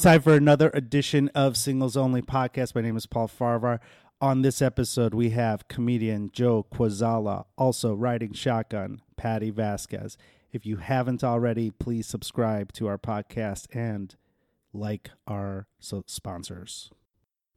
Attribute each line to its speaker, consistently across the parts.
Speaker 1: It's time for another edition of Singles Only Podcast. My name is Paul Farahvar. On this episode, we have comedian Joe Kwaczala, also riding shotgun, Patti Vasquez. If you haven't already, please subscribe to our podcast and like our so- sponsors.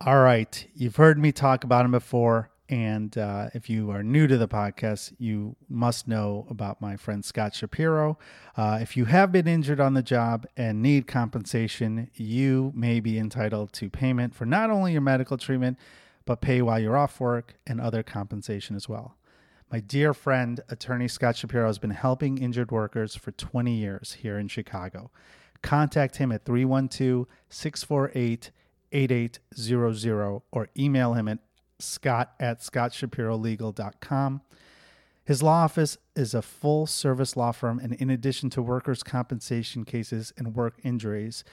Speaker 1: All right, you've heard me talk about him before. And uh, if you are new to the podcast, you must know about my friend Scott Shapiro. Uh, if you have been injured on the job and need compensation, you may be entitled to payment for not only your medical treatment, but pay while you're off work and other compensation as well. My dear friend, attorney Scott Shapiro, has been helping injured workers for 20 years here in Chicago. Contact him at 312 648 8800 or email him at scott at scottshapirolegal.com. His law office is a full service law firm, and in addition to workers' compensation cases and work injuries,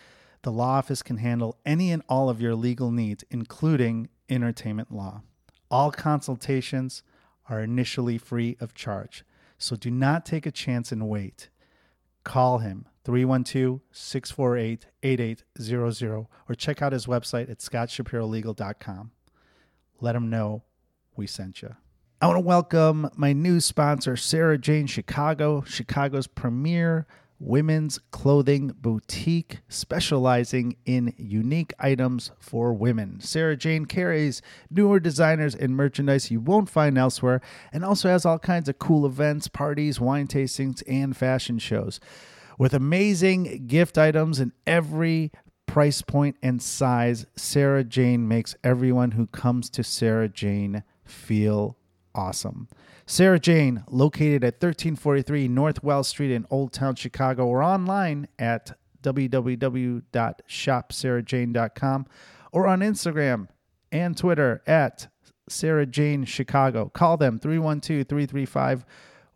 Speaker 1: the law office can handle any and all of your legal needs, including entertainment law. All consultations are initially free of charge, so do not take a chance and wait. Call him 312 648 8800 or check out his website at scottshapirolegal.com let them know we sent you. I want to welcome my new sponsor, Sarah Jane Chicago, Chicago's premier women's clothing boutique specializing in unique items for women. Sarah Jane carries newer designers and merchandise you won't find elsewhere and also has all kinds of cool events, parties, wine tastings, and fashion shows. With amazing gift items in every price point and size, Sarah Jane makes everyone who comes to Sarah Jane feel awesome. Sarah Jane, located at 1343 North Wells Street in Old Town Chicago, or online at www.shopsarahjane.com or on Instagram and Twitter at Sarah Jane Chicago. Call them 312 335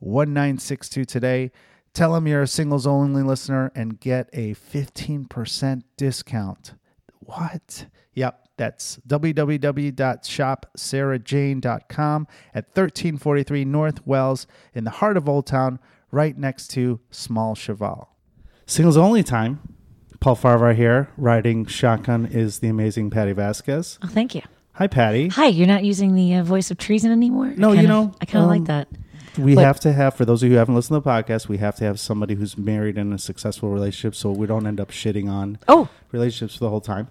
Speaker 1: 1962 today. Tell them you're a singles only listener and get a 15% discount. What? Yep, that's www.shopsarahjane.com at 1343 North Wells in the heart of Old Town, right next to Small Cheval. Singles only time. Paul Farahvar here. Riding shotgun is the amazing Patti Vasquez.
Speaker 2: Oh, thank you.
Speaker 1: Hi, Patti.
Speaker 2: Hi, you're not using the uh, voice of treason anymore?
Speaker 1: No,
Speaker 2: I
Speaker 1: you
Speaker 2: kinda-
Speaker 1: know,
Speaker 2: I kind of
Speaker 1: um,
Speaker 2: like that.
Speaker 1: We
Speaker 2: But-
Speaker 1: have to have, for those of you who haven't listened to the podcast, we have to have somebody who's married in a successful relationship so we don't end up shitting on
Speaker 2: Oh,
Speaker 1: relationships the whole time.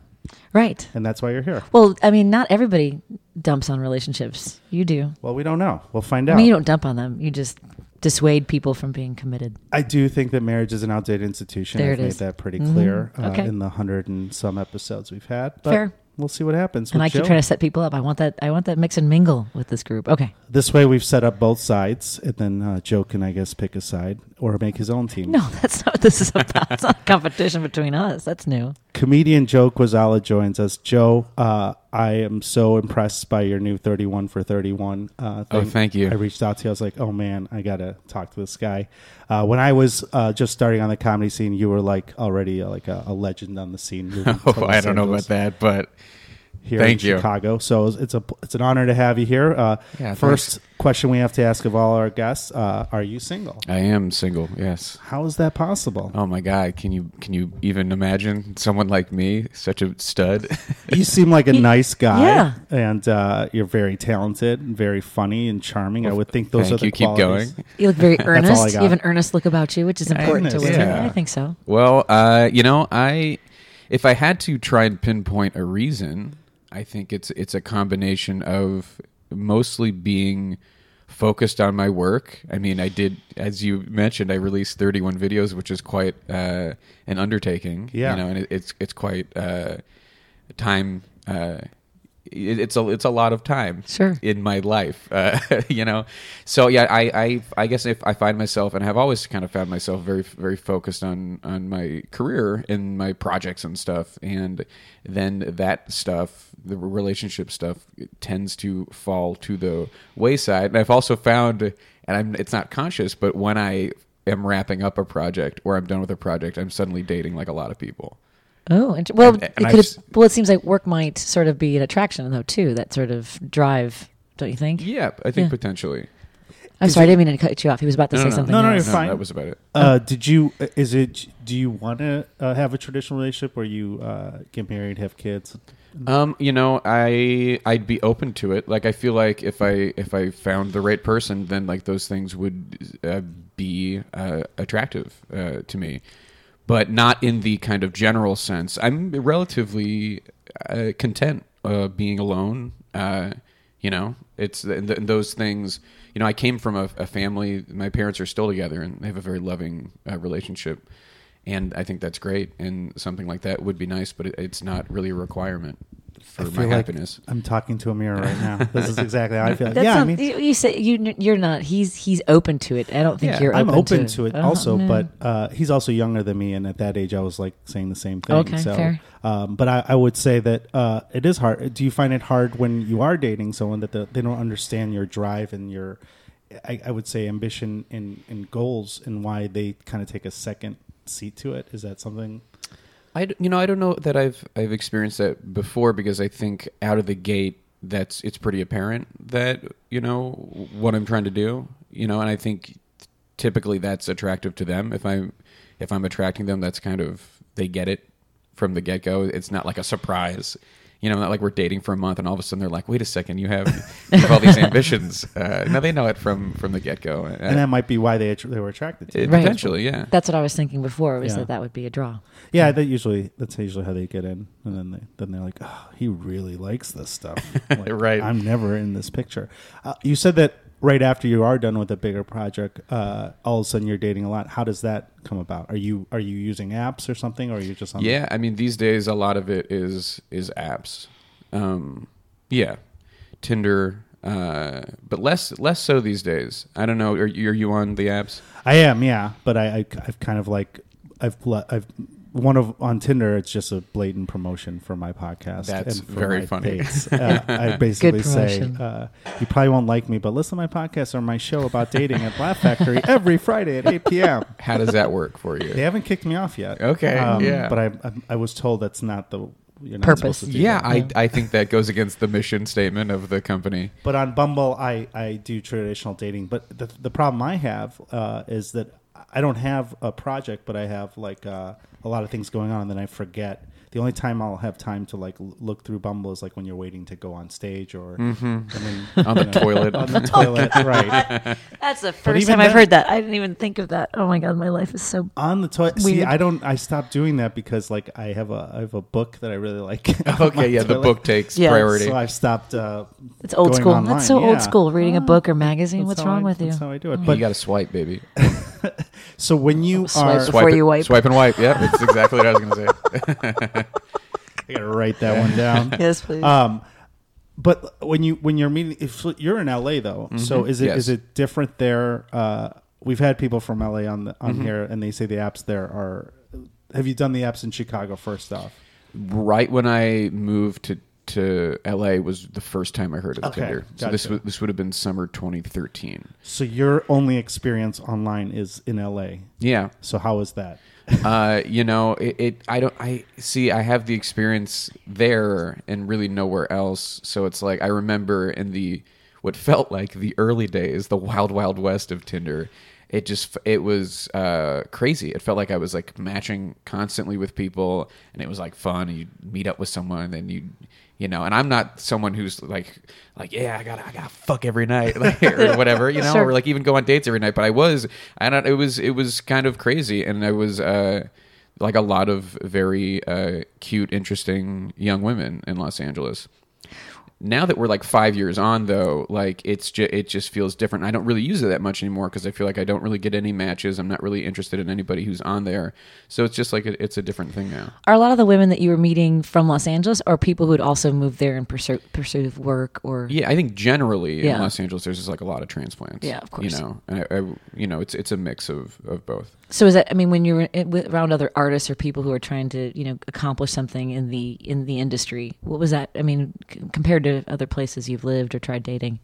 Speaker 2: right.
Speaker 1: And that's why you're here.
Speaker 2: Well, I mean, not everybody dumps on relationships. You do.
Speaker 1: Well, we don't know. We'll find
Speaker 2: I
Speaker 1: out.
Speaker 2: mean, you don't dump on them. You just dissuade people from being committed.
Speaker 1: I do think that marriage is an outdated institution.
Speaker 2: There
Speaker 1: I've
Speaker 2: it
Speaker 1: made
Speaker 2: is.
Speaker 1: that pretty clear uh,
Speaker 2: Okay.
Speaker 1: in the hundred and some episodes we've had. But
Speaker 2: Fair.
Speaker 1: We'll see what happens.
Speaker 2: And I keep
Speaker 1: Joe.
Speaker 2: trying to set people up. I want that. I want that mix and mingle with this group. Okay.
Speaker 1: This way, we've set up both sides, and then uh, Joe can, I guess, pick a side or make his own team.
Speaker 2: No, that's not what this is about. it's not a competition between us. That's new.
Speaker 1: Comedian Joe Kwaczala joins us. Joe, uh, I am so impressed by your new 31 for 31 uh,
Speaker 3: Oh, thank you.
Speaker 1: I reached out to you. I was like, oh man, I got to talk to this guy. Uh, when I was uh, just starting on the comedy scene, you were like already uh, like a, a legend on the scene.
Speaker 3: Oh, I don't know about that, but
Speaker 1: Here
Speaker 3: Thank
Speaker 1: in
Speaker 3: you.
Speaker 1: Chicago. So it's- it's a it's an honor to have you here. Uh,
Speaker 3: Yeah,
Speaker 1: first question we have to ask of all our guests: uh, Are you single?
Speaker 3: I am single. Yes.
Speaker 1: How is that possible?
Speaker 3: Oh my God! Can you can you even imagine someone like me, such a stud?
Speaker 1: You seem like a nice guy,
Speaker 2: Yeah.
Speaker 1: and uh, you're very talented, and very funny and charming. I would think those
Speaker 3: Thank
Speaker 1: are the
Speaker 3: you. Keep going.
Speaker 2: You look very
Speaker 1: all I
Speaker 2: earnest. You have an earnest look about you, which is important to
Speaker 1: Earnest,
Speaker 2: women.
Speaker 3: yeah.
Speaker 2: I think so.
Speaker 3: Well, uh, you know, I if I had to try and pinpoint a reason, I think it's it's a combination of mostly being focused on my work. I mean, I did, as you mentioned, I released 31 videos, which is quite uh, an undertaking.
Speaker 1: Yeah.
Speaker 3: you know, and it, it's it's quite uh, time. Uh, it's a it's a lot of time
Speaker 2: Sure.
Speaker 3: in my life, uh, you know. So yeah, I, I I guess if I find myself, and i've always kind of found myself very very focused on on my career and my projects and stuff, and then that stuff, the relationship stuff, tends to fall to the wayside. And I've also found, and I'm it's not conscious, but when I am wrapping up a project or I'm done with a project, I'm suddenly dating like a lot of people.
Speaker 2: Oh, int- well,
Speaker 3: And- and
Speaker 2: it could.
Speaker 3: just-
Speaker 2: well, it seems like work might sort of be an attraction, though, too. That sort of drive, don't you think?
Speaker 3: Yeah, I think
Speaker 2: Yeah.
Speaker 3: potentially.
Speaker 2: I'm
Speaker 1: is
Speaker 2: sorry, I didn't mean to cut you off. He was about to
Speaker 3: No,
Speaker 2: say
Speaker 3: no,
Speaker 2: something.
Speaker 1: No, no,
Speaker 2: else.
Speaker 1: you're fine.
Speaker 3: that was about it.
Speaker 1: Uh, did you? Is it? Do you want to uh, have a traditional relationship where you uh, get married, have kids?
Speaker 3: Um, you know, I I'd be open to it. Like I feel like if I if I found the right person, then like those things would uh, be uh, attractive uh, to me, but not in the kind of general sense. I'm relatively uh, content uh, being alone. Uh, you know, it's th- th- those things. You know, I came from a, a family. My parents are still together, and they have a very loving uh, relationship and I think that's great. And something like that would be nice, but it, it's not really a requirement for
Speaker 1: I
Speaker 3: my
Speaker 1: feel like
Speaker 3: happiness.
Speaker 1: I'm talking to a mirror right now. this is exactly how I feel.
Speaker 2: That's
Speaker 1: yeah, I mean,
Speaker 2: you, you say you you're not. He's he's open to it. I don't think
Speaker 3: Yeah,
Speaker 2: you're.
Speaker 1: I'm
Speaker 2: open,
Speaker 1: open to it,
Speaker 2: Uh-huh,
Speaker 1: also,
Speaker 2: no.
Speaker 1: but uh, he's also younger than me, and at that age, I was like saying the same thing.
Speaker 2: Okay,
Speaker 1: so,
Speaker 2: fair.
Speaker 1: Um, but I, I would say that uh, it is hard. Do you find it hard when you are dating someone that the, they don't understand your drive and your, I, I would say, ambition and, and goals, and why they kind of take a second seat to it? Is that something?
Speaker 3: I you know I don't know that I've I've experienced that before because I think out of the gate that's it's pretty apparent that you know what I'm trying to do you know and I think typically that's attractive to them. If I'm if I'm attracting them that's kind of they get it from the get go it's not like a surprise you know not like we're dating for a month and all of a sudden they're like wait a second you have, you have all these ambitions uh, no they know it from from the get go
Speaker 1: And that might be why they att- they were attracted to
Speaker 3: it,
Speaker 1: it.
Speaker 2: Right.
Speaker 3: potentially yeah
Speaker 2: That's what I was thinking before. Was
Speaker 1: Yeah.
Speaker 2: that that would be a draw?
Speaker 1: Yeah, that usually that's usually how they get in, and then they then they're like, "Oh, he really likes this stuff." Like,
Speaker 3: Right.
Speaker 1: I'm never in this picture. Uh, you said that right after you are done with a bigger project, uh, all of a sudden you're dating a lot. How does that come about? Are you are you using apps or something, or are you just on?
Speaker 3: Yeah, I mean these days a lot of it is is apps. Um, yeah, Tinder, uh, but less less so these days. I don't know. Are, you- are you on the apps?
Speaker 1: I am. Yeah, but I, I I've kind of like I've I've one of on Tinder. It's just a blatant promotion for my podcast.
Speaker 3: That's
Speaker 1: and for
Speaker 3: very
Speaker 1: my
Speaker 3: funny.
Speaker 1: dates. Uh, I basically say uh, you probably won't like me, but listen to my podcast or my show about dating at Laugh Factory every Friday at eight p.m.
Speaker 3: How does that work for you?
Speaker 1: They haven't kicked me off yet.
Speaker 3: Okay, yeah.
Speaker 1: But I, I I was told that's not the you're not
Speaker 2: Purpose.
Speaker 1: to do
Speaker 3: Yeah,
Speaker 1: that.
Speaker 3: I I think that goes against the mission statement of the company.
Speaker 1: But on Bumble, I, I do traditional dating. But the, the problem I have uh, is that I don't have a project, but I have like uh, a lot of things going on, and then I forget. The only time I'll have time to like l- look through Bumble is like when you're waiting to go on stage or
Speaker 3: Mm-hmm. On the
Speaker 1: know,
Speaker 3: toilet.
Speaker 1: on the toilet, right?
Speaker 2: That's the first
Speaker 1: even
Speaker 2: time I've heard that. I didn't even think of that. Oh my god, my life is so.
Speaker 1: On the toilet. See, I don't. I stopped doing that because like I have a I have a book that I really like.
Speaker 3: Okay, yeah, the book takes
Speaker 2: Yeah,
Speaker 3: priority.
Speaker 1: So I've stopped. Uh,
Speaker 2: It's old
Speaker 1: going
Speaker 2: school.
Speaker 1: online,
Speaker 2: That's so
Speaker 1: yeah.
Speaker 2: old school. Reading a book or magazine.
Speaker 1: that's
Speaker 2: What's wrong
Speaker 1: I-
Speaker 2: with you?
Speaker 1: That's how I do it. But you
Speaker 3: got to swipe, baby.
Speaker 1: so when you
Speaker 2: Swipe
Speaker 1: are,
Speaker 2: before Before you wipe.
Speaker 3: Swipe and wipe. Yeah, that's exactly what I was going to say.
Speaker 1: I gotta write that one down.
Speaker 2: Yes, please.
Speaker 1: Um, but when you when you're meeting, if you're in LA though, so is it is
Speaker 3: Mm-hmm. Yes.
Speaker 1: it different there? Uh, we've had people from LA on the,
Speaker 3: Mm-hmm.
Speaker 1: on here, and they say the apps there are. Have you done the apps in Chicago first off?
Speaker 3: right when I moved to to LA was the first time I heard of
Speaker 1: Okay,
Speaker 3: Tinder. So this
Speaker 1: gotcha.
Speaker 3: would this would have been summer 2013.
Speaker 1: So your only experience online is in LA.
Speaker 3: Yeah.
Speaker 1: So how is that?
Speaker 3: uh, you know, it, it. I don't. I see. I have the experience there and really nowhere else. So it's like I remember in the what felt like the early days, the wild, wild west of Tinder. It just it was uh, crazy. It felt like I was like matching constantly with people, and it was like fun. And you meet up with someone, and then you you know. And I'm not someone who's like like yeah, I gotta I gotta fuck every night like, or whatever, you know,
Speaker 2: Sure.
Speaker 3: or like even go on dates every night. But I was I don't. It was it was kind of crazy, and I was. Uh, like a lot of very uh, cute, interesting young women in Los Angeles. Now that we're like five years on, though, like it's ju- it just feels different. I don't really use it that much anymore because I feel like I don't really get any matches. I'm not really interested in anybody who's on there, so it's just like a, it's a different thing now.
Speaker 2: Are a lot of the women that you were meeting from Los Angeles, or people who'd also moved there in pursuit pursuit of work, or
Speaker 3: Yeah, I think generally in Los Angeles, there's just like a lot of transplants.
Speaker 2: Yeah, of course.
Speaker 3: You know, and I, I, you know, it's it's a mix of of both.
Speaker 2: So is that? I mean, when you're around other artists or people who are trying to, you know, accomplish something in the in the industry, what was that? I mean, c- compared to other places you've lived or tried dating.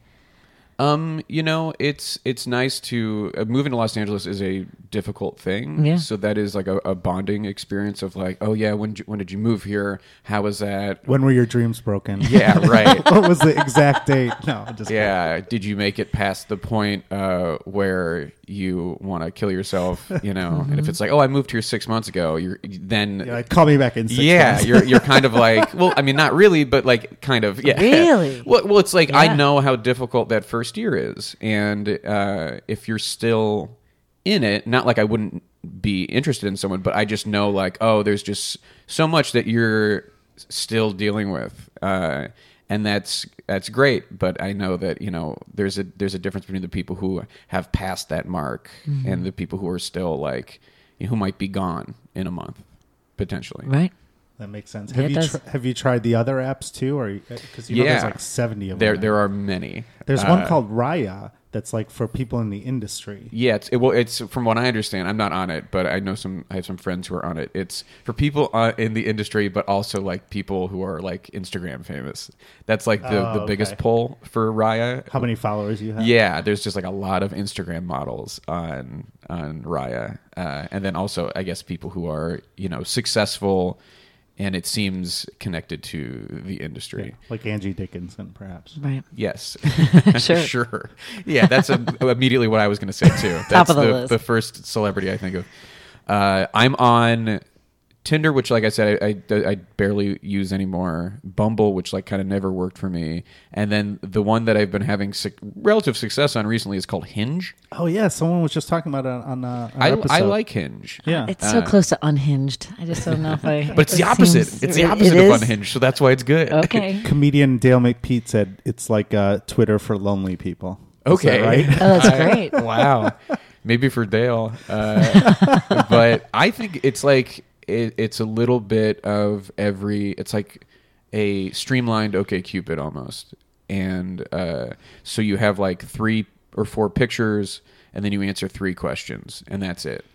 Speaker 3: Um, you know, it's it's nice to uh, moving to Los Angeles is a difficult thing.
Speaker 2: Yeah.
Speaker 3: So that is like a, a bonding experience of like, oh yeah, when did you, when did you move here? How was that?
Speaker 1: When were your dreams broken?
Speaker 3: Yeah, right.
Speaker 1: what was the exact date? No, I'm just
Speaker 3: yeah. Did you make it past the point uh, where you want to kill yourself? You know, and if it's like, oh, I moved here six months ago, you're then.
Speaker 1: kidding. Yeah, like, call me back in six
Speaker 3: yeah,
Speaker 1: months.
Speaker 3: you're you're kind of like, well, I mean, not really, but like, kind of, yeah.
Speaker 2: Really?
Speaker 3: Well, well, it's like I know how difficult that first year is, and uh, if you're still in it, not like I wouldn't be interested in someone, but I just know like, oh, there's just so much that you're still dealing with, uh, and that's that's great. But I know that you know there's a there's a difference between the people who have passed that mark and the people who are still like who might be gone in a month potentially.
Speaker 2: Right.
Speaker 1: That makes sense. Have
Speaker 2: it
Speaker 1: you tr- have you tried the other apps too, or because you know there's like seventy of
Speaker 3: There
Speaker 1: them?
Speaker 3: there are many.
Speaker 1: There's
Speaker 3: Uh,
Speaker 1: one called Raya that's like for people in the industry.
Speaker 3: Yeah, it's, it, well, it's from what I understand. I'm not on it, but I know some. I have some friends who are on it. It's for people uh, in the industry, but also like people who are like Instagram famous. That's like the,
Speaker 1: Oh,
Speaker 3: the biggest
Speaker 1: okay.
Speaker 3: pull for Raya.
Speaker 1: How many followers you have?
Speaker 3: Yeah, there's just like a lot of Instagram models on on Raya, uh, and then also I guess people who are you know successful, and it seems connected to the industry.
Speaker 1: like Angie Dickinson, perhaps.
Speaker 2: Right.
Speaker 3: Yes,
Speaker 2: Sure.
Speaker 3: sure. Yeah, that's a, immediately what I was going to say too. That's
Speaker 2: of the list.
Speaker 3: the first celebrity I think of. Uh, I'm on Tinder, which, like I said, I, I, I barely use anymore. Bumble, which like kind of never worked for me, and then the one that I've been having su- relative success on recently is called Hinge.
Speaker 1: Oh yeah, someone was just talking about it on. Uh, an
Speaker 3: I,
Speaker 1: episode.
Speaker 3: I like Hinge.
Speaker 1: Yeah,
Speaker 2: It's so close to unhinged. I just don't know if I.
Speaker 3: But it's the opposite.
Speaker 2: seems-
Speaker 3: it's the opposite
Speaker 2: it
Speaker 3: of
Speaker 2: is?
Speaker 3: unhinged, so that's why it's good.
Speaker 2: Okay.
Speaker 1: comedian Dale McPete said it's like uh, Twitter for lonely people. Is
Speaker 3: Okay,
Speaker 1: that right?
Speaker 2: Oh, that's great.
Speaker 3: wow. Maybe for Dale, uh, but I think it's like it, it's a little bit of every. It's like a streamlined OK Cupid almost, and uh, so you have like three or four pictures, and then you answer three questions, and that's it.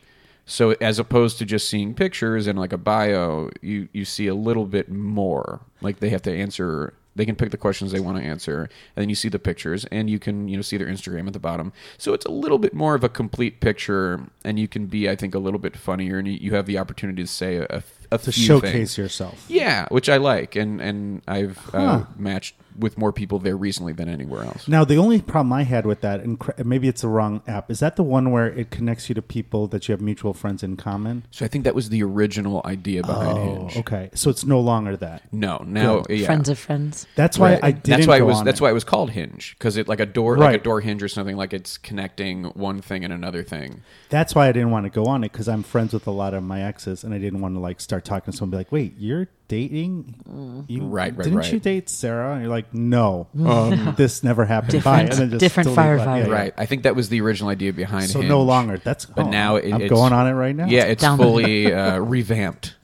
Speaker 3: So as opposed to just seeing pictures and like a bio, you you see a little bit more. Like they have to answer. They can pick the questions they want to answer, and then you see the pictures, and you can you know see their Instagram at the bottom. So it's a little bit more of a complete picture, and you can be, I think, a little bit funnier, and you, have the opportunity to say a, a
Speaker 1: To
Speaker 3: few
Speaker 1: showcase
Speaker 3: things.
Speaker 1: yourself.
Speaker 3: Yeah, which I like, and and I've
Speaker 1: Huh.
Speaker 3: uh, matched with more people there recently than anywhere else.
Speaker 1: Now, the only problem I had with that, and cr- maybe it's the wrong app, is that the one where it connects you to people that you have mutual friends in common?
Speaker 3: So I think that was the original idea behind
Speaker 1: Oh,
Speaker 3: Hinge.
Speaker 1: okay. So it's no longer that.
Speaker 3: No, now yeah.
Speaker 2: Friends of friends.
Speaker 1: That's why
Speaker 3: Right.
Speaker 1: I didn't.
Speaker 3: That's why it
Speaker 1: go
Speaker 3: was.
Speaker 1: on
Speaker 3: That's
Speaker 1: it.
Speaker 3: why it was called Hinge because it like a door, like a
Speaker 1: Right.
Speaker 3: door hinge or something. Like it's connecting one thing and another thing.
Speaker 1: That's why I didn't want to go on it because I'm friends with a lot of my exes, and I didn't want to like start talking to someone. Be like, wait, you're dating? You,
Speaker 3: Right, right,
Speaker 1: Didn't
Speaker 3: right.
Speaker 1: you date Sarah? And you're like, no, um, this never happened. Bye.
Speaker 2: Different-
Speaker 1: And then just
Speaker 2: different
Speaker 1: delete
Speaker 2: fire
Speaker 1: it. Yeah, yeah.
Speaker 3: Right. I think that was the original idea behind.
Speaker 1: So
Speaker 3: Hinge.
Speaker 1: no longer. That's
Speaker 3: But
Speaker 1: oh,
Speaker 3: now it-
Speaker 1: I'm
Speaker 3: it's-
Speaker 1: going on it right now.
Speaker 3: Yeah, it's
Speaker 2: Down-
Speaker 3: fully uh, revamped.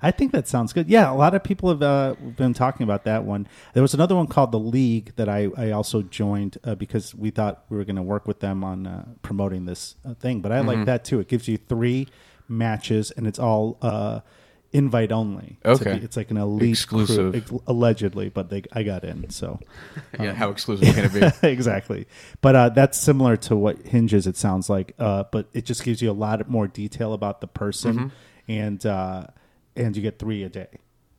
Speaker 1: I think that sounds good. Yeah, a lot of people have uh, been talking about that one. There was another one called the League that I, I also joined uh, because we thought we were going to work with them on uh, promoting this uh, thing. But I
Speaker 3: Mm-hmm.
Speaker 1: like that too. It gives you three matches and it's all uh, invite only.
Speaker 3: Okay.
Speaker 1: It's, it's like an elite
Speaker 3: Exclusive.
Speaker 1: crew, ex- allegedly, but they I got in. So
Speaker 3: yeah. How exclusive can it be?
Speaker 1: exactly. But uh, that's similar to what hinges. It sounds like, uh, but it just gives you a lot more detail about the person,
Speaker 3: Mm-hmm.
Speaker 1: and uh, and you get three a day,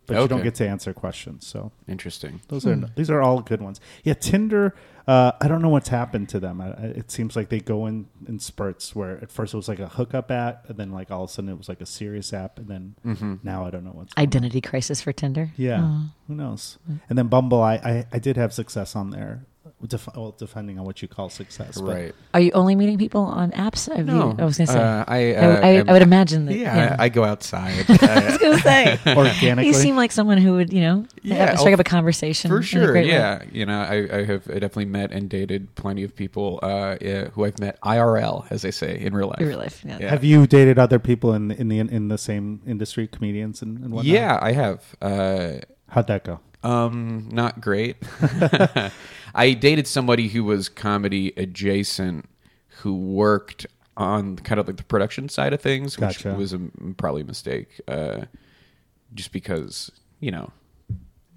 Speaker 1: but you don't get to answer questions. So
Speaker 3: Interesting.
Speaker 1: those are these are all good ones. Yeah, Tinder. Uh, I don't know what's happened to them. I, I- it seems like they go in in spurts where at first it was like a hookup app, and then like all of a sudden it was like a serious app, and then
Speaker 3: Mm-hmm.
Speaker 1: now I don't know what's going on.
Speaker 2: Identity crisis for Tinder.
Speaker 1: Yeah,
Speaker 2: Oh.
Speaker 1: who knows? And then Bumble, I, I I did have success on there. Def- well, depending on what you call success, but-
Speaker 3: Right.
Speaker 2: Are you only meeting people on apps? Have
Speaker 3: No,
Speaker 2: you, I was going to say.
Speaker 3: uh, I,
Speaker 2: I,
Speaker 3: uh,
Speaker 2: I,
Speaker 3: am-
Speaker 2: I would imagine that.
Speaker 3: Yeah, I, I go outside.
Speaker 2: I
Speaker 3: Uh,
Speaker 2: was going to say.
Speaker 1: organically.
Speaker 2: You seem like someone who would, you know,
Speaker 3: Yeah,
Speaker 2: have- strike
Speaker 3: oh,
Speaker 2: up a conversation.
Speaker 3: For sure,
Speaker 2: great way.
Speaker 3: yeah. You know, I, I have definitely met and dated plenty of people uh, yeah, who I've met IRL, as they say, in real life.
Speaker 2: In real life, yeah.
Speaker 3: Yeah.
Speaker 1: Have you dated other people in in the in the same industry, comedians and, and whatnot?
Speaker 3: Yeah, I have. Uh,
Speaker 1: How'd that go?
Speaker 3: Um, not great. I dated somebody who was comedy adjacent, who worked on kind of like the production side of things, which
Speaker 1: Gotcha.
Speaker 3: was a, probably a mistake. Uh, just because you know,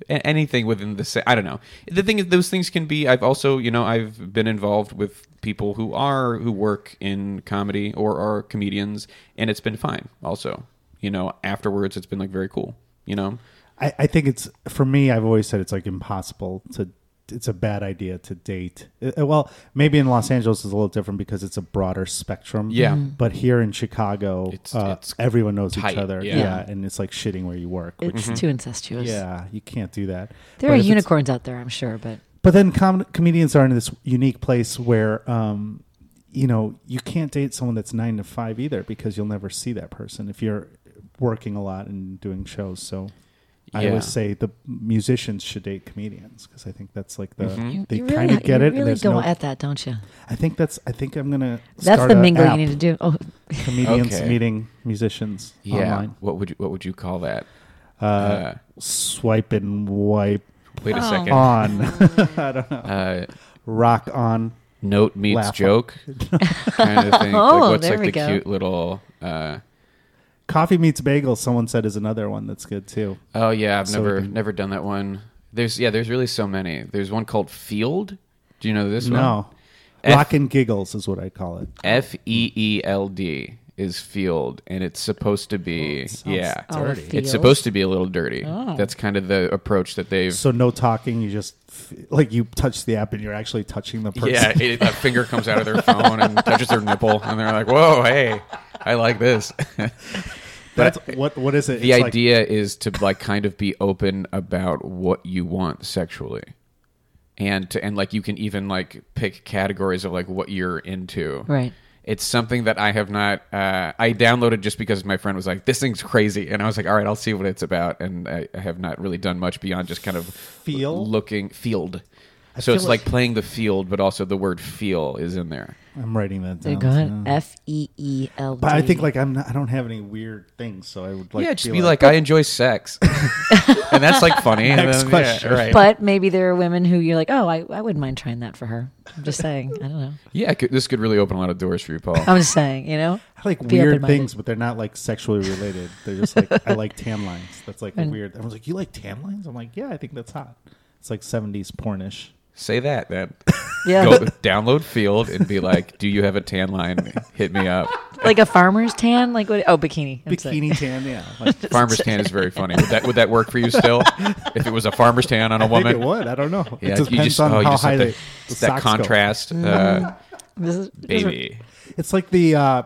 Speaker 3: a- anything within the sa- I don't know. The thing is, those things can be. I've also, you know, I've been involved with people who are who work in comedy or are comedians, and it's been fine. Also, you know, afterwards, it's been like very cool. You know,
Speaker 1: I, I think it's for me. I've always said it's like impossible to. It's a bad idea to date. Uh, Well, maybe in Los Angeles is a little different because it's a broader spectrum.
Speaker 3: Yeah.
Speaker 2: Mm-hmm.
Speaker 3: Mhm.
Speaker 1: But here in Chicago,
Speaker 3: It's-
Speaker 1: uh,
Speaker 3: it's
Speaker 1: everyone knows
Speaker 3: tight,
Speaker 1: each other.
Speaker 3: yeah.
Speaker 1: Yeah. and it's like shitting where you work.
Speaker 2: It's too incestuous.
Speaker 1: yeah, you can't do that.
Speaker 2: There
Speaker 1: But
Speaker 2: are
Speaker 1: if it's-
Speaker 2: unicorns out there, I'm sure, but
Speaker 1: But then com- comedians are in this unique place where, um, you know, you can't date someone that's nine to five either because you'll never see that person if you're working a lot and doing shows. So I
Speaker 3: Yeah.
Speaker 1: always say the musicians should date comedians because I think that's like the
Speaker 3: Mhm.
Speaker 2: you,
Speaker 1: they
Speaker 2: you
Speaker 1: kind
Speaker 2: really,
Speaker 1: of get
Speaker 2: you
Speaker 1: it. and
Speaker 2: really
Speaker 1: there's
Speaker 2: go
Speaker 1: no,
Speaker 2: at that, don't you?
Speaker 1: I think that's. I think I'm gonna.
Speaker 2: That's
Speaker 1: start
Speaker 2: the
Speaker 1: a
Speaker 2: mingle
Speaker 1: app,
Speaker 2: you need to do. Oh,
Speaker 1: Comedians
Speaker 3: Okay.
Speaker 1: meeting musicians
Speaker 3: yeah.
Speaker 1: online.
Speaker 3: What would you What would you call that?
Speaker 1: Uh,
Speaker 3: Uh,
Speaker 1: swipe and wipe
Speaker 3: wait a
Speaker 2: Oh.
Speaker 3: second.
Speaker 1: on. I don't know.
Speaker 3: Uh,
Speaker 1: Rock on.
Speaker 3: note meets
Speaker 1: Laugh.
Speaker 3: joke kind of thing.
Speaker 2: Oh,
Speaker 3: like what's
Speaker 2: there
Speaker 3: like
Speaker 2: we
Speaker 3: the
Speaker 2: go.
Speaker 3: cute little.
Speaker 1: Coffee meets bagel. Someone said is another one that's good too.
Speaker 3: oh yeah, I've
Speaker 1: So we
Speaker 3: never
Speaker 1: can-
Speaker 3: never done that one. There's yeah, there's really so many. There's one called Feeld. Do you know this one?
Speaker 1: No.
Speaker 3: F-
Speaker 1: Rock and giggles is what I call it.
Speaker 3: F E E L D is Feeld, and it's supposed to be yeah.
Speaker 2: Oh,
Speaker 1: dirty.
Speaker 3: It's supposed to be a little dirty.
Speaker 2: Oh.
Speaker 3: That's kind of the approach that they've.
Speaker 1: So no talking. You just f- like you touch the app and you're actually touching the person.
Speaker 3: Yeah, it, a finger comes out of their phone and touches their nipple, and they're like, "Whoa, hey, I like this."
Speaker 1: That's what. What is it?
Speaker 3: the
Speaker 1: It's like-
Speaker 3: idea is to like kind of be open about what you want sexually and to, and like you can even like pick categories of like what you're into
Speaker 2: Right.
Speaker 3: it's something that i have not uh, i downloaded just because my friend was like this thing's crazy and i was like all right i'll see what it's about and i, I have not really done much beyond just kind of
Speaker 1: Feel?
Speaker 3: looking Feeld so it's
Speaker 1: like-
Speaker 3: like playing the field but also the word feel is in there
Speaker 1: I'm writing that
Speaker 2: There
Speaker 1: down.
Speaker 2: you go. F E E L D.
Speaker 1: But I think like I'm not, I don't have any weird things, so I would like.
Speaker 3: yeah just be like, i enjoy sex and that's like funny
Speaker 1: Next
Speaker 3: then-
Speaker 1: question.
Speaker 3: yeah, right
Speaker 2: But maybe there are women who you're like, oh, I, I wouldn't mind trying that for her. I'm just saying. I don't know.
Speaker 3: Yeah, could- this could really open a lot of doors for you, Paul.
Speaker 2: I'm just saying, you know?
Speaker 1: I like
Speaker 2: Be
Speaker 1: weird things, but they're not like sexually related. They're just like I like tan lines. That's like
Speaker 2: And-
Speaker 1: weird. Everyone's like, "You like tan lines?" I'm like, "Yeah, I think that's hot." It's like 70s pornish.
Speaker 3: Say that then.
Speaker 2: Yeah.
Speaker 3: Go download Feeld and be like, "Do you have a tan line? Hit me up."
Speaker 2: like a farmer's tan? Like what? Oh, bikini. I'm sorry.
Speaker 1: Bikini tan, yeah. Like,
Speaker 3: Farmer's tan is very funny. Would that would that work for you still? If it was a farmer's tan on a
Speaker 1: I think
Speaker 3: woman,
Speaker 1: it would. I don't know.
Speaker 3: yeah,
Speaker 1: it just
Speaker 3: you
Speaker 1: depends
Speaker 3: just
Speaker 1: on
Speaker 3: oh, you
Speaker 1: how
Speaker 3: just
Speaker 1: high the,
Speaker 3: the,
Speaker 1: the
Speaker 3: that
Speaker 1: socks go.
Speaker 3: contrast, uh,
Speaker 2: This is,
Speaker 3: baby.
Speaker 1: It's like the. uh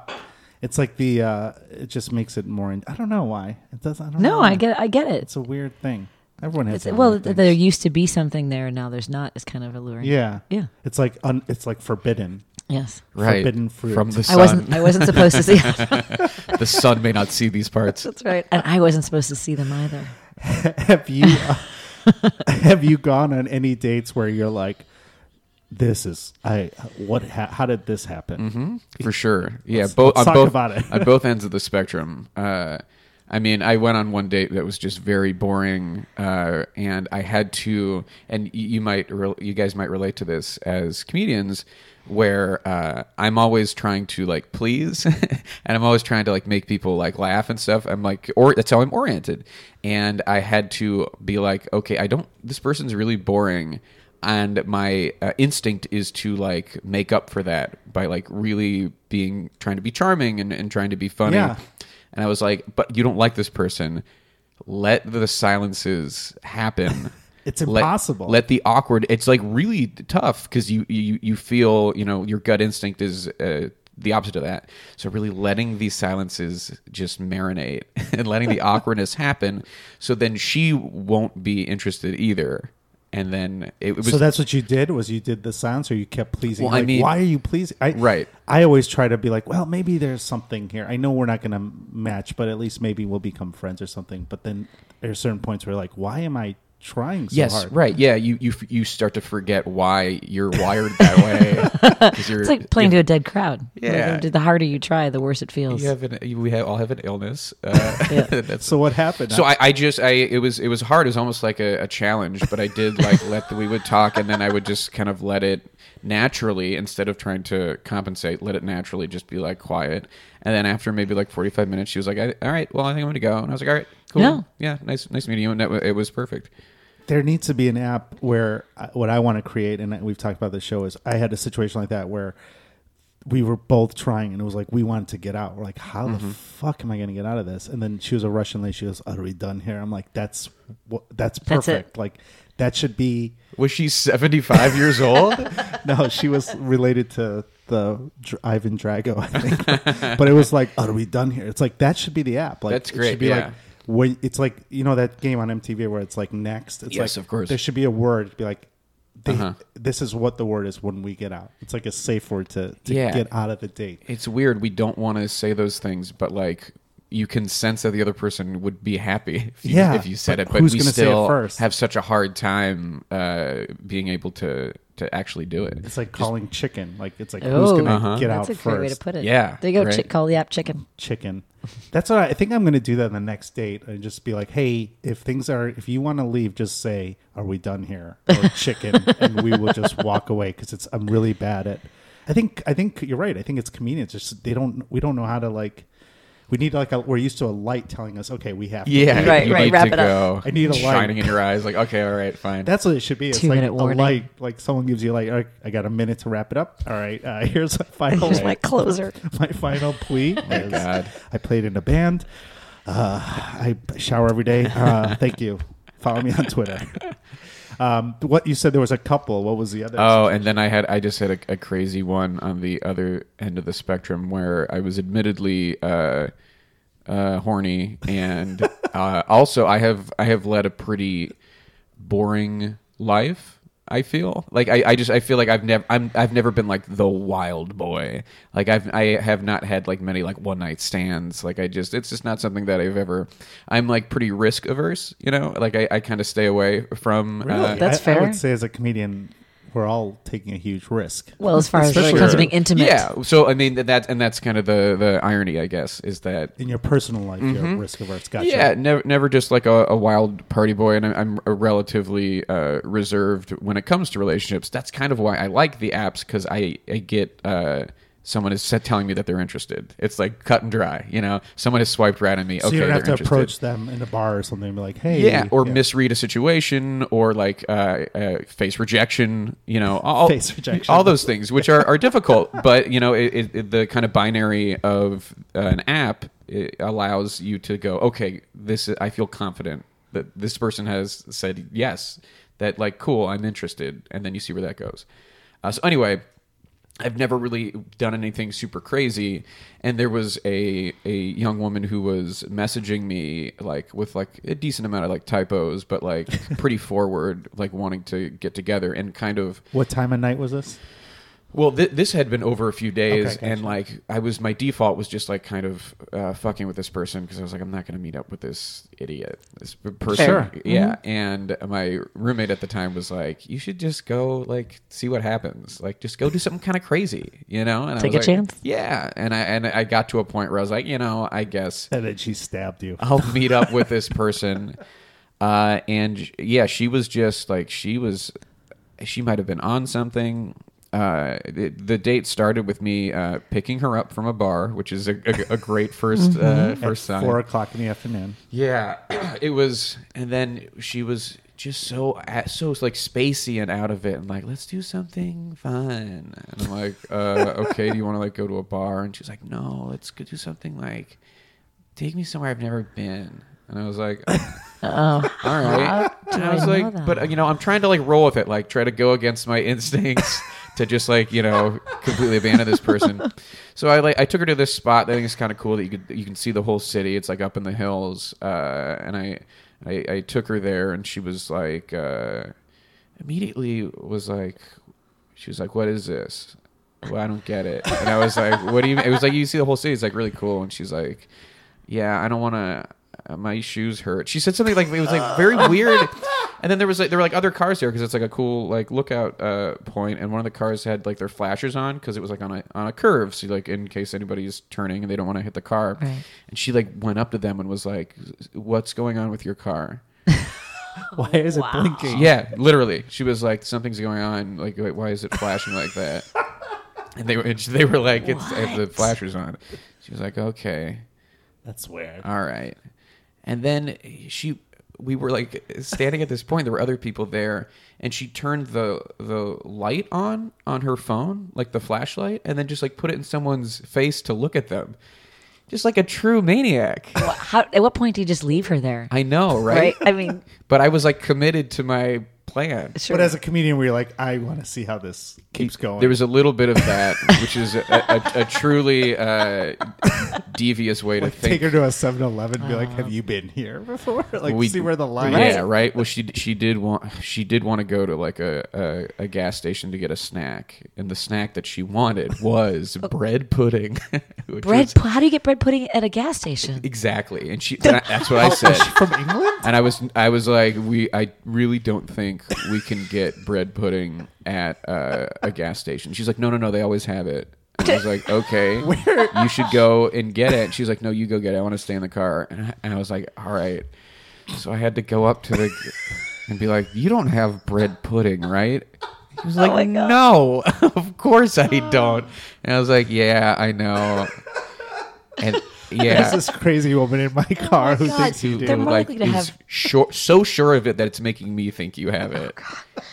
Speaker 1: It's like the. uh It just makes it more. In, I don't know why it does. I don't know.
Speaker 2: No, I get it. I get it.
Speaker 1: It's a weird thing. Everyone has.
Speaker 2: It's, well,
Speaker 1: weird
Speaker 2: there used to be something there, and now there's not. It's kind of alluring.
Speaker 1: Yeah.
Speaker 2: Yeah.
Speaker 1: It's like un, it's like forbidden.
Speaker 2: Yes.
Speaker 3: Right
Speaker 1: Forbidden fruit.
Speaker 3: from the
Speaker 2: I
Speaker 3: sun.
Speaker 2: wasn't. I wasn't supposed to see.
Speaker 3: the sun may not see these parts.
Speaker 2: That's right. And I wasn't supposed to see them either.
Speaker 1: have you uh, have you gone on any dates where you're like, this is I what ha, how did this happen?
Speaker 3: hmm For sure. Yeah,
Speaker 1: Let's-
Speaker 3: both
Speaker 1: let's
Speaker 3: on
Speaker 1: talk
Speaker 3: both
Speaker 1: about it.
Speaker 3: on both ends of the spectrum. Uh, I mean, I went on one date that was just very boring, uh, and I had to. And you might, re- you guys might relate to this as comedians, where uh, I'm always trying to like please, and I'm always trying to like make people like laugh and stuff. I'm like, or that's how I'm oriented, and I had to be like, okay, I don't. This person's really boring and my uh, instinct is to like make up for that by like really being trying to be charming and, and trying to be funny
Speaker 1: Yeah.
Speaker 3: And i was like but you don't like this person. Let the silences happen.
Speaker 1: It's
Speaker 3: Let-
Speaker 1: impossible.
Speaker 3: let, the awkward it's like really tough because you, you you feel you know your gut instinct is uh, the opposite of that. So really letting these silences just marinate and letting the awkwardness happen so then she won't be interested either and then it was
Speaker 1: so that's what you did was you did the silence or you kept pleasing
Speaker 3: Well, I mean-
Speaker 1: why are you pleasing I,
Speaker 3: Right.
Speaker 1: i always try to be like well maybe there's something here i know we're not going to match but at least maybe we'll become friends or something but then there are certain points where like why am i trying so
Speaker 3: yes,
Speaker 1: hard
Speaker 3: right. Yeah, you, you you start to forget why you're wired that way. 'Cause you're,
Speaker 2: It's like playing to a dead crowd.
Speaker 3: Yeah.
Speaker 2: The, the harder you try, the worse it feels.
Speaker 3: you have an, you- we have, all have an illness. Uh,
Speaker 2: Yeah.
Speaker 1: so what happened
Speaker 3: so I, I just I it was it was hard. It was almost like a, a challenge, but I did like let the, we would talk, and then I would just kind of let it naturally instead of trying to compensate. Let it naturally just be like quiet, and then after maybe like forty five minutes, she was like, I, "All right, well, I think I'm going to go," and I was like, "All right, cool,
Speaker 2: Yeah.
Speaker 3: yeah, nice nice meeting you," and that, it was perfect.
Speaker 1: There needs to be an app where uh, what I want to create, and we've talked about this show, is I had a situation like that where we were both trying, and it was like we wanted to get out. We're like, how
Speaker 3: Mm-hmm.
Speaker 1: the fuck am I going to get out of this? And then she was a Russian lady. She goes, "Are we done here?" I'm like, "That's. That's
Speaker 2: That's
Speaker 1: perfect. like that should be."
Speaker 3: Was she 75 years old?
Speaker 1: No, she was related to the Dr- Ivan Drago, I think. but it was like, "Are we done here?" It's like that should be the app. Like
Speaker 3: That's
Speaker 1: It
Speaker 3: great,
Speaker 1: should be
Speaker 3: yeah.
Speaker 1: like when it's like you know that game on MTV where it's like next. It's
Speaker 3: Yes,
Speaker 1: like,
Speaker 3: of course.
Speaker 1: There should be a word. Be like, they,
Speaker 3: Uh-huh.
Speaker 1: this is what the word is when we get out. It's like a safe word to, to
Speaker 3: Yeah.
Speaker 1: get out of the date.
Speaker 3: it's weird. We don't want to say those things, but like you can sense that the other person would be happy if you,
Speaker 1: Yeah,
Speaker 3: if you said
Speaker 1: but
Speaker 3: it. But
Speaker 1: who's
Speaker 3: we
Speaker 1: gonna say it
Speaker 3: still
Speaker 1: first?
Speaker 3: have such a hard time uh, being able to to actually do it.
Speaker 1: It's like calling chicken. Like it's like
Speaker 2: Oh,
Speaker 1: who's gonna
Speaker 3: Uh-huh.
Speaker 1: get
Speaker 2: That's
Speaker 1: out
Speaker 2: a great way to
Speaker 1: first?
Speaker 2: put it.
Speaker 3: Yeah,
Speaker 2: There you go.
Speaker 3: right.
Speaker 2: Chick, call the app chicken.
Speaker 1: chicken. That's what I, I think I'm going to do that on the next date and just be like, hey, if things are, if you want to leave, just say, are we done here? Or chicken, and we will just walk away because it's I'm really bad at. I think I think you're right. I think it's comedians. Just they don't we don't know how to like. We need like a, we're used to a light telling us, okay, we have to.
Speaker 3: Yeah,
Speaker 1: leave.
Speaker 2: Right,
Speaker 3: you
Speaker 2: right,
Speaker 3: need
Speaker 2: wrap
Speaker 3: to
Speaker 2: it up.
Speaker 1: I need a light.
Speaker 3: shining in your eyes. Like, okay, all right, fine.
Speaker 1: That's what it should be. It's like
Speaker 2: Two-minute
Speaker 1: a
Speaker 2: warning.
Speaker 1: light. Like someone gives you like, "All right, I got a minute to wrap it up. All right, uh, here's my final.
Speaker 2: Here's my closer.
Speaker 1: my final plea.
Speaker 3: my God.
Speaker 1: I played in a band. Uh, I shower every day. Uh, thank you. Follow me on Twitter. Um, what you said there was a couple. What was the other?
Speaker 3: Oh, and then I had I just had a, a crazy one on the other end of the spectrum where I was admittedly uh, uh, horny, and uh, also I have I have led a pretty boring life. I feel like I, I just I feel like I've never I'm I've never been like the wild boy. Like I've I have not had like many like one night stands. Like I just it's just not something that I've ever. I'm like pretty risk averse. You know, like I, I kind of stay away from.
Speaker 1: really?
Speaker 3: Uh,
Speaker 2: That's
Speaker 1: I, I
Speaker 2: fair.
Speaker 1: would say as a comedian, we're all taking a huge risk.
Speaker 2: Well, as far as when it
Speaker 1: Especially-
Speaker 2: comes to being intimate.
Speaker 3: Yeah. So I mean that and that's kind of the the irony, I guess, is that
Speaker 1: In your personal life, you're risk averse. Gotcha.
Speaker 3: Mm-hmm. yeah, never never just like a, a wild party boy, and I'm, I'm a relatively uh, reserved when it comes to relationships. That's kind of why I like the apps because I I get. Uh, Someone is set telling me that they're interested. It's like cut and dry, you know. Someone has swiped right on me.
Speaker 1: So
Speaker 3: okay,
Speaker 1: you don't have to
Speaker 3: interested.
Speaker 1: approach them in a bar or something and be like, "Hey,
Speaker 3: yeah, or misread a situation, or like uh, uh, face rejection. You know, all,
Speaker 1: Face rejection.
Speaker 3: all those things, which are, are difficult. But you know, it, it, it- the kind of binary of uh, an app allows you to go, okay, this I feel confident that this person has said yes, that like cool, I'm interested, and then you see where that goes. Uh, so anyway. I've never really done anything super crazy, and there was a a young woman who was messaging me like with like a decent amount of like typos, but like pretty forward, like wanting to get together and kind of
Speaker 1: What time of night was this?
Speaker 3: Well, th- this had been over a few days,
Speaker 1: Okay, gotcha.
Speaker 3: and like I was, my default was just like kind of uh, fucking with this person because I was like, I'm not going to meet up with this idiot, this person.
Speaker 1: Sure.
Speaker 3: Yeah, and my roommate at the time was like, you should just go like see what happens, like just go do something kind of crazy, you know? And
Speaker 2: Take
Speaker 3: I was
Speaker 2: a
Speaker 3: like,
Speaker 2: chance.
Speaker 3: Yeah, and I and I got to a point where I was like, you know, I guess
Speaker 1: And then she stabbed you.
Speaker 3: I'll meet up with this person. Uh, and yeah, she was just like she was. She might have been on something. Uh, the, the date started with me uh, picking her up from a bar, which is a, a, a great 1st uh,
Speaker 1: At
Speaker 3: first sign.
Speaker 1: four o'clock in the afternoon.
Speaker 3: Yeah, it was, and then she was just so so like spacey and out of it, and like, let's do something fun. And I'm like, uh, okay, do you want to like go to a bar? And she's like, no, let's go do something like, take me somewhere I've never been. And I was like,
Speaker 2: Oh,
Speaker 3: all right. And I was like, but you know, I'm trying to like roll with it, like try to go against my instincts to just like you know completely abandon this person. So I like I took her to this spot. that I think it's kind of cool that you could you can see the whole city. It's like up in the hills, uh, and I, I I took her there, and she was like uh, immediately was like she was like, "What is this?" Well, I don't get it. And I was like, "What do you?" mean? It was like you see the whole city. It's like really cool, and she's like, "Yeah, I don't want to." Uh, my shoes hurt. She said something like it was like very weird. And then there was like there were like other cars there because it's like a cool like lookout uh, point, and one of the cars had like their flashers on because it was like on a on a curve, so like in case anybody's turning and they don't want to hit the car.
Speaker 2: Right.
Speaker 3: And she like went up to them and was like, "What's going on with your car?"
Speaker 1: Why is it blinking?
Speaker 3: Yeah, literally. She was like, "Something's going on. Like, wait, why is it flashing like that?" And they were and they were like, "It's I have the flashers on." She was like, "Okay."
Speaker 1: That's weird.
Speaker 3: All right. And then she we were like standing at this point. There were other people there, and she turned the the light on on her phone, like the flashlight, and then just like put it in someone's face to look at them, just like a true maniac.
Speaker 2: How, at what point do you just leave her there?
Speaker 3: I know, right?
Speaker 2: I mean,
Speaker 3: But I was like committed to my plan.
Speaker 2: sure.
Speaker 1: But as a comedian, where you're like, I want to see how this keeps going.
Speaker 3: There was a little bit of that, which is a, a, a truly uh, devious way to
Speaker 1: like,
Speaker 3: think.
Speaker 1: take her to a 7-Eleven and be like, "Have you been here before?" like,
Speaker 3: We-
Speaker 1: see where the line
Speaker 3: Yeah,
Speaker 1: is.
Speaker 3: Yeah, right. Well, she she did want she did want to go to like a, a, a gas station to get a snack, and the snack that she wanted was bread pudding.
Speaker 2: bread.
Speaker 3: was-
Speaker 2: pu- How do you get bread pudding at a gas station?
Speaker 3: exactly, and she and I- that's what I said.
Speaker 1: From England?
Speaker 3: And I was I was like, we I really don't think we can get bread pudding at uh, a gas station. She's like, no, no, no, they always have it. And I was like, okay, you should go and get it. And she's like, no, you go get it. I want to stay in the car. And I, and I was like, all right. So I had to go up to the and be like, you don't have bread pudding, right? He was like,
Speaker 2: my
Speaker 3: no, of course I don't. And I was like, yeah, I know. And yeah,
Speaker 1: There's this crazy woman in my car who
Speaker 2: God.
Speaker 1: thinks you
Speaker 3: who,
Speaker 1: do.
Speaker 2: They're
Speaker 3: who,
Speaker 2: more
Speaker 3: like
Speaker 2: likely to
Speaker 3: is
Speaker 2: have-
Speaker 3: sure, so sure of it that it's making me think you have it,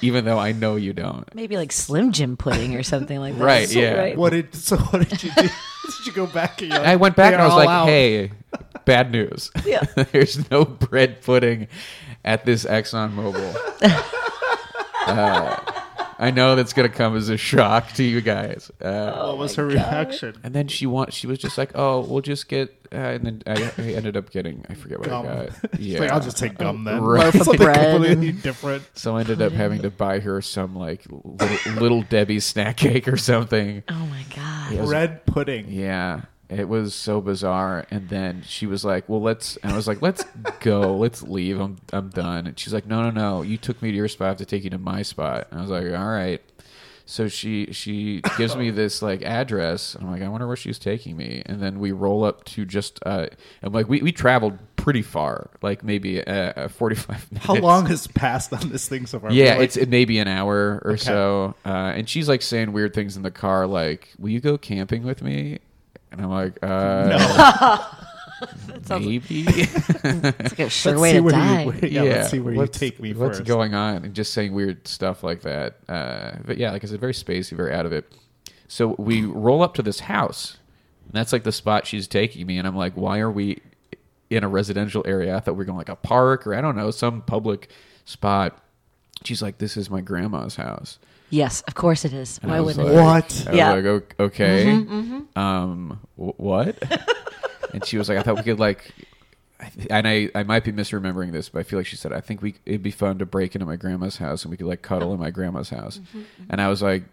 Speaker 3: even though I know you don't.
Speaker 2: Maybe like Slim Jim pudding or something like that.
Speaker 3: Right,
Speaker 2: So-
Speaker 3: yeah.
Speaker 1: What did so? What did you do? did you go back? And you're
Speaker 3: I went back and I was like,
Speaker 1: out."
Speaker 3: "Hey, bad news.
Speaker 2: Yeah.
Speaker 3: There's no bread pudding at this Exxon Mobil." uh, I know that's gonna come as a shock to you guys. Uh,
Speaker 1: What was her reaction?
Speaker 3: and then she want she was just like, "Oh, we'll just get," uh, and then I, I ended up getting I forget what
Speaker 1: Gum.
Speaker 3: I got.
Speaker 1: She's
Speaker 3: Yeah,
Speaker 1: like, I'll just take gum then.
Speaker 3: Right.
Speaker 1: Something
Speaker 2: Bread
Speaker 1: completely different.
Speaker 3: So I ended up having to buy her some like little, little Debbie snack cake or something.
Speaker 2: Oh my god.
Speaker 3: It
Speaker 1: Bread pudding.
Speaker 3: Yeah, it was so bizarre. And then she was like, "Well, let's." And I was like, "Let's go. Let's leave. I'm I'm done." And she's like, "No, no, no. You took me to your spot. I have to take you to my spot." And I was like, "All right." So she she gives me this like address. I'm like, I wonder where she's taking me. And then we roll up to just. Uh, I'm like, we we traveled pretty far, like maybe uh, uh, 45 minutes.
Speaker 1: How long has passed on this thing so far?
Speaker 3: Yeah,
Speaker 1: Like,
Speaker 3: it's it maybe an hour or so, uh, and she's like saying weird things in the car, like, "Will you go camping with me?" And I'm like, uh, maybe.
Speaker 2: It's like a sure
Speaker 1: let's
Speaker 2: way
Speaker 1: see
Speaker 2: to
Speaker 1: where
Speaker 2: die.
Speaker 1: You, yeah, let's see where you
Speaker 3: what's-
Speaker 1: take me
Speaker 3: What's
Speaker 1: first.
Speaker 3: going on? And just saying weird stuff like that. Uh, but yeah, like I said, very spacey, very out of it. So we roll up to this house, and that's like the spot she's taking me, and I'm like, why are we in a residential area? I thought we were going like a park or I don't know some public spot. She's like, this is my grandma's house.
Speaker 2: Yes, of course it is.
Speaker 3: And
Speaker 2: Why
Speaker 3: I was
Speaker 2: wouldn't
Speaker 3: like-
Speaker 2: it?
Speaker 1: What?
Speaker 3: I was
Speaker 2: Yeah.
Speaker 3: like, "O- okay. Mm-hmm, um, mm-hmm. wh- what? and she was like, I thought we could like, I th- and I, I might be misremembering this, but I feel like she said, I think we it'd be fun to break into my grandma's house and we could like cuddle in my grandma's house. Mm-hmm, and I was like,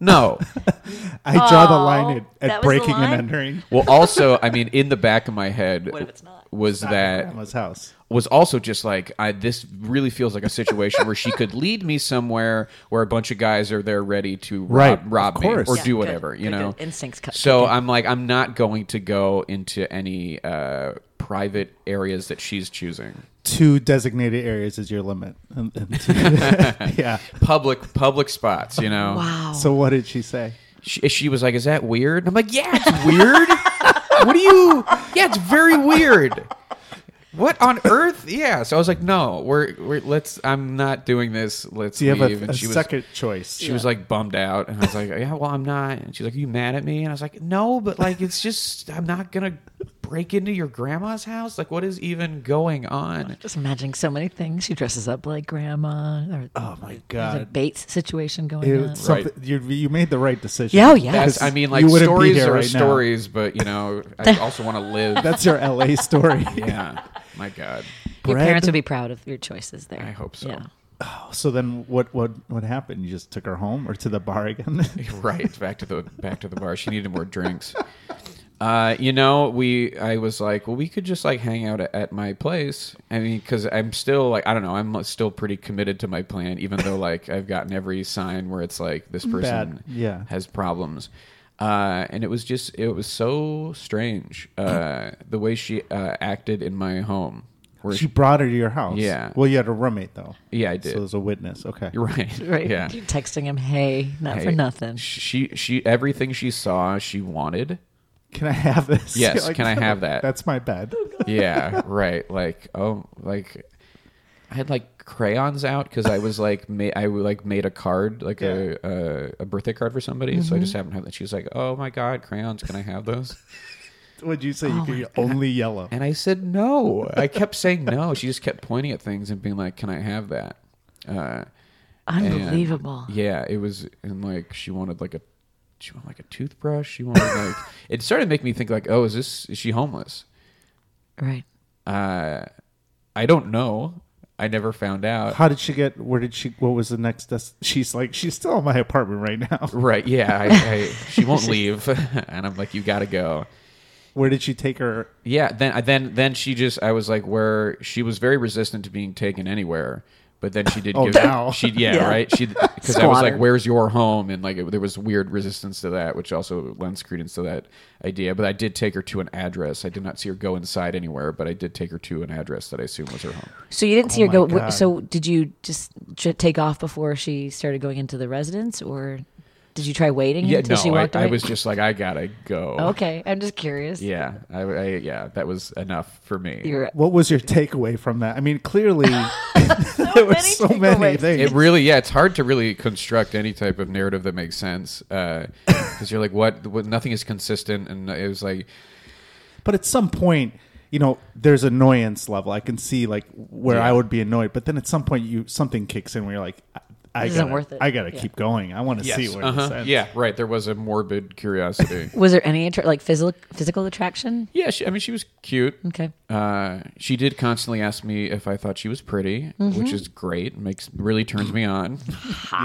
Speaker 3: no.
Speaker 1: I draw the line at,
Speaker 2: that
Speaker 1: at
Speaker 2: was the
Speaker 1: breaking and
Speaker 2: line?
Speaker 1: entering.
Speaker 3: well, also, I mean, in the back of my head
Speaker 2: What if it's not?
Speaker 3: was that
Speaker 1: Grandma's house.
Speaker 3: was also just like I this really feels like a situation where she could lead me somewhere where a bunch of guys are there ready to rob,
Speaker 1: Right,
Speaker 3: rob
Speaker 1: of
Speaker 3: me
Speaker 1: course.
Speaker 3: or
Speaker 1: Yeah,
Speaker 3: do
Speaker 2: good,
Speaker 3: whatever, you
Speaker 2: good,
Speaker 3: know.
Speaker 2: good. Instincts cut-
Speaker 3: So
Speaker 2: kick in.
Speaker 3: I'm like I'm not going to go into any uh, private areas that she's choosing.
Speaker 1: Two designated areas is your limit. And- and two- yeah.
Speaker 3: Public public spots, you know.
Speaker 2: Wow.
Speaker 1: So what did she say?
Speaker 3: She, she was like, "Is that weird?" And I'm like, "Yeah, it's weird. what do you? Yeah, it's very weird." What on earth? Yeah. So I was like, "No, we're, we're let's. I'm not doing this. Let's
Speaker 1: Do you have
Speaker 3: leave."
Speaker 1: a,
Speaker 3: and
Speaker 1: a
Speaker 3: she was
Speaker 1: second choice?
Speaker 3: she was like bummed out, and I was like, "Yeah, well, I'm not." And she's like, "Are you mad at me?" And I was like, "No, but like, it's just I'm not gonna break into your grandma's house. Like, what is even going on?"
Speaker 2: Just imagining so many things. She dresses up like grandma. Or,
Speaker 1: Oh my
Speaker 2: There's a
Speaker 1: god.
Speaker 2: Bates situation going on.
Speaker 1: It's something, you, you made the right decision.
Speaker 2: Yeah, oh, yeah.
Speaker 3: I mean, like
Speaker 1: You
Speaker 3: stories are
Speaker 1: right now.
Speaker 3: stories, but you know, I also want to live.
Speaker 1: That's your LA story.
Speaker 3: yeah, my God.
Speaker 2: Your
Speaker 1: bread.
Speaker 2: parents would be proud of your choices there.
Speaker 3: I hope so.
Speaker 2: Yeah.
Speaker 1: Oh, So then, what what what happened? You just took her home or to the bar again?
Speaker 3: right back to the back to the bar she needed more drinks uh you know we i was like well we could just like hang out at, at my place i mean because i'm still like i don't know i'm still pretty committed to my plan even though like i've gotten every sign where it's like this person
Speaker 1: Bad, yeah.
Speaker 3: has problems uh and it was just it was so strange uh the way she uh acted in my home where
Speaker 1: she brought her to your house.
Speaker 3: Yeah.
Speaker 1: Well, you had a roommate though.
Speaker 3: yeah i did
Speaker 1: So there's a witness. Okay.
Speaker 3: you're right
Speaker 2: Right.
Speaker 3: yeah
Speaker 2: You're texting him, hey, not for
Speaker 3: Hey,
Speaker 2: nothing.
Speaker 3: she she everything she saw she wanted
Speaker 1: Can I have this?
Speaker 3: Yes,
Speaker 1: You're
Speaker 3: can I have that?
Speaker 1: That's my bed.
Speaker 3: yeah, right. Like, oh, like, I had like crayons out because I was like, ma- I like made a card, like a, a a birthday card for somebody. So I just haven't had that. She was like, "Oh my god, crayons! Can I have those?"
Speaker 1: Would you say
Speaker 2: Oh
Speaker 1: you could be only yellow?
Speaker 3: And I said no. I kept saying no. She just kept pointing at things and being like, "Can I have that?" Uh, and-
Speaker 2: Unbelievable.
Speaker 3: yeah, it was, and like she wanted like a, she wanted like a toothbrush. She wanted like, it started to make me think like, oh, is this is she homeless?
Speaker 2: Right.
Speaker 3: Uh, I don't know. I never found out.
Speaker 1: How did she get? Where did she? What was the next? Des- she's like, she's still in my apartment right now.
Speaker 3: Right? Yeah. I, I, she won't leave, and I'm like, you got to go.
Speaker 1: Where did she take her?
Speaker 3: Yeah. Then then then she just I was like, where she was very resistant to being taken anywhere. But then she did
Speaker 1: Oh,
Speaker 3: give
Speaker 1: now.
Speaker 3: she yeah,
Speaker 2: Yeah.
Speaker 3: right she because I was like
Speaker 2: Squatter.
Speaker 3: where's your home and like it, there was weird resistance to that which also lends credence to that idea but I did take her to an address I did not see her go inside anywhere but I did take her to an address that I assume was her home
Speaker 2: So you didn't see
Speaker 1: Oh
Speaker 2: her go.
Speaker 1: my
Speaker 2: w-
Speaker 1: God.
Speaker 2: So did you just j- take off before she started going into the residence, or did you try waiting
Speaker 3: yeah
Speaker 2: until
Speaker 3: no
Speaker 2: she
Speaker 3: I,
Speaker 2: walked
Speaker 3: I
Speaker 2: away?
Speaker 3: was just like I gotta go
Speaker 2: okay. I'm just curious.
Speaker 3: yeah I, I yeah that was enough for me
Speaker 2: You're
Speaker 1: What was your takeaway from that? I mean, clearly there were
Speaker 2: many
Speaker 1: so many
Speaker 2: takeaways.
Speaker 1: things.
Speaker 3: It really, yeah, it's hard to really construct any type of narrative that makes sense uh, because you're like, what, what? Nothing is consistent, and it was like,
Speaker 1: But at some point, you know, there's annoyance level. I can see like where
Speaker 3: Yeah.
Speaker 1: I would be annoyed, but then at some point, you something kicks in where you're like, I, I
Speaker 2: isn't
Speaker 1: gotta,
Speaker 2: worth it.
Speaker 1: I gotta
Speaker 2: Yeah.
Speaker 1: keep going. I want to see where
Speaker 3: uh-huh,
Speaker 1: this ends.
Speaker 3: yeah, right. There was a morbid curiosity.
Speaker 2: Was there any attra- like physical physical attraction?
Speaker 3: yeah, she, I mean, she was cute.
Speaker 2: Okay.
Speaker 3: Uh, she did constantly ask me if I thought she was pretty, which is great. Makes really turns me on.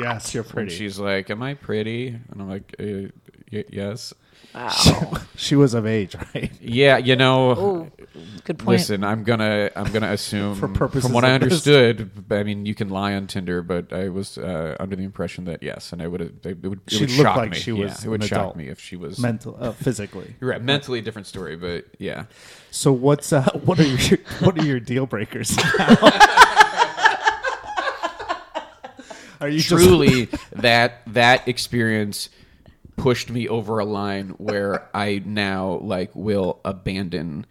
Speaker 1: Yes, you're
Speaker 3: And
Speaker 1: pretty.
Speaker 3: she's like, "Am I pretty?" And I'm like, uh, y- "Yes."
Speaker 1: she was of age, right?
Speaker 3: Yeah, you know.
Speaker 2: Oh, good point.
Speaker 3: Listen, I'm gonna I'm gonna assume
Speaker 1: For purposes
Speaker 3: from what I
Speaker 1: of this.
Speaker 3: understood. I mean, you can lie on Tinder, but I was uh, under the impression that yes, and I would have. It would, it
Speaker 1: She
Speaker 3: would
Speaker 1: looked
Speaker 3: shock
Speaker 1: like
Speaker 3: me.
Speaker 1: she
Speaker 3: Yeah,
Speaker 1: was
Speaker 3: it would
Speaker 1: an
Speaker 3: shock me if she was.
Speaker 1: Mental, uh, physically.
Speaker 3: You're right, mentally a different story, but yeah.
Speaker 1: So what's uh, what are your what are your deal breakers? are you just-
Speaker 3: Truly, that that experience pushed me over a line where I now like will abandon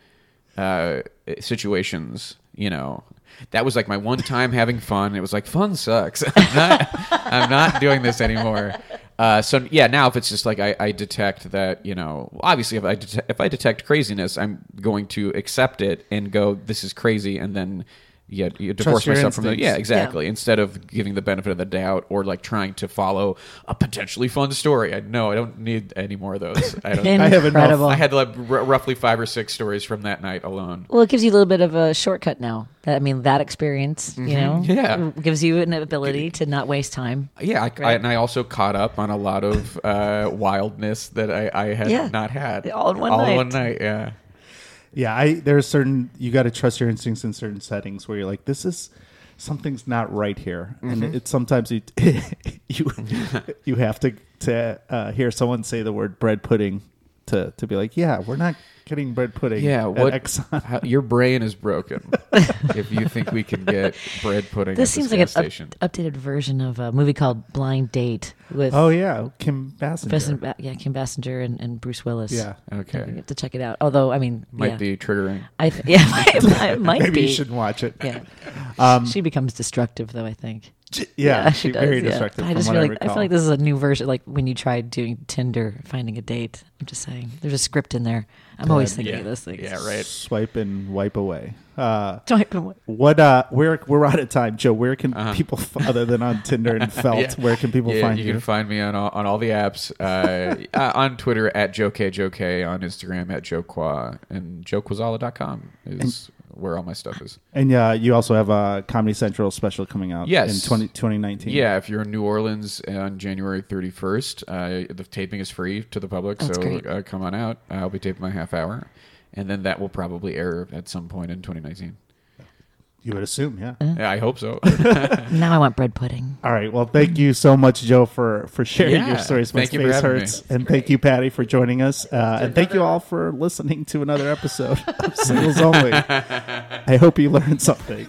Speaker 3: uh, situations. You know, that was like my one time having fun. It was like fun sucks. I'm not, I'm not doing this anymore. Uh, so yeah, now if it's just like I, I detect that you know, obviously if I det- if I detect craziness, I'm going to accept it and go, this is crazy, and then yeah, you divorce
Speaker 1: your
Speaker 3: myself from the yeah exactly instead of giving the benefit of the doubt or like trying to follow a potentially fun story. I know I don't need any more of those. I don't.
Speaker 1: I have enough.
Speaker 2: Incredible.
Speaker 3: I had like r- roughly five or six stories from that night alone.
Speaker 2: well, it gives you a little bit of a shortcut now. I mean, that experience, you know,
Speaker 3: Mm-hmm. Yeah.
Speaker 2: gives you an ability to not waste time.
Speaker 3: Yeah, I, I, and I also caught up on a lot of uh, wildness that I, I had
Speaker 2: Yeah.
Speaker 3: not had
Speaker 2: All in one night.
Speaker 3: all
Speaker 2: night.
Speaker 3: in one night. Yeah,
Speaker 1: Yeah, I there's certain you got to trust your instincts in certain settings where you're like, this is something's not right here, and it, sometimes you you you have to to uh, hear someone say the word bread pudding to to be like, yeah, we're not getting bread pudding.
Speaker 3: yeah.
Speaker 1: at
Speaker 3: What
Speaker 1: Exxon.
Speaker 3: how, your brain is broken if you think we can get bread pudding.
Speaker 2: This
Speaker 3: at
Speaker 2: seems
Speaker 3: this
Speaker 2: like an
Speaker 3: gas
Speaker 2: up- updated version of a movie called Blind Date with
Speaker 1: Oh yeah, Kim Basinger.
Speaker 2: Bassen- yeah, Kim Basinger and, and Bruce Willis.
Speaker 1: Yeah,
Speaker 3: Okay,
Speaker 2: You have to check it out. Although, I mean,
Speaker 3: might
Speaker 2: yeah,
Speaker 3: be triggering.
Speaker 2: I th- yeah, it might, it might
Speaker 1: maybe
Speaker 2: be.
Speaker 1: you shouldn't watch it.
Speaker 2: Yeah,
Speaker 1: Um,
Speaker 2: she becomes destructive, though. I think.
Speaker 1: Yeah,
Speaker 2: she
Speaker 1: she's
Speaker 2: does.
Speaker 1: very
Speaker 2: yeah.
Speaker 1: destructive.
Speaker 2: I just feel like I
Speaker 1: recall.
Speaker 2: feel like this is a new version. Like when you tried doing Tinder, finding a date. I'm just saying, there's a script in there. I'm always thinking
Speaker 3: yeah.
Speaker 2: of those things.
Speaker 3: Yeah, right.
Speaker 1: swipe and wipe away. Uh,
Speaker 2: Don't even-
Speaker 1: what? Uh, where we're out of time, Joe. Where can
Speaker 3: Uh-huh.
Speaker 1: people, other than on Tinder and Feeld,
Speaker 3: Yeah.
Speaker 1: where can people
Speaker 3: yeah,
Speaker 1: find
Speaker 3: you
Speaker 1: you?
Speaker 3: can find me on all, on all the apps. Uh, uh, on Twitter at JoeKJoeK, on Instagram at JoeQua, and JoeKwaczala.com is where all my stuff is.
Speaker 1: And uh, you also have a Comedy Central special coming out
Speaker 3: Yes.
Speaker 1: in 20, 2019.
Speaker 3: Yeah, if you're in New Orleans on January 31st, uh, the taping is free to the public,
Speaker 2: That's
Speaker 3: so uh, come on out. I'll be taping my half hour, and then that will probably air at some point in 2019.
Speaker 1: You would assume, yeah.
Speaker 3: Yeah, I hope so.
Speaker 2: now I want bread pudding.
Speaker 1: All right. Well, thank you so much, Joe, for, for sharing
Speaker 3: Yeah.
Speaker 1: your stories. My
Speaker 3: Thank you for
Speaker 1: face
Speaker 3: me.
Speaker 1: hurts. And thank you, Patti, for joining us. Uh, and thank you all for listening to another episode of Singles Only. I hope you learned something.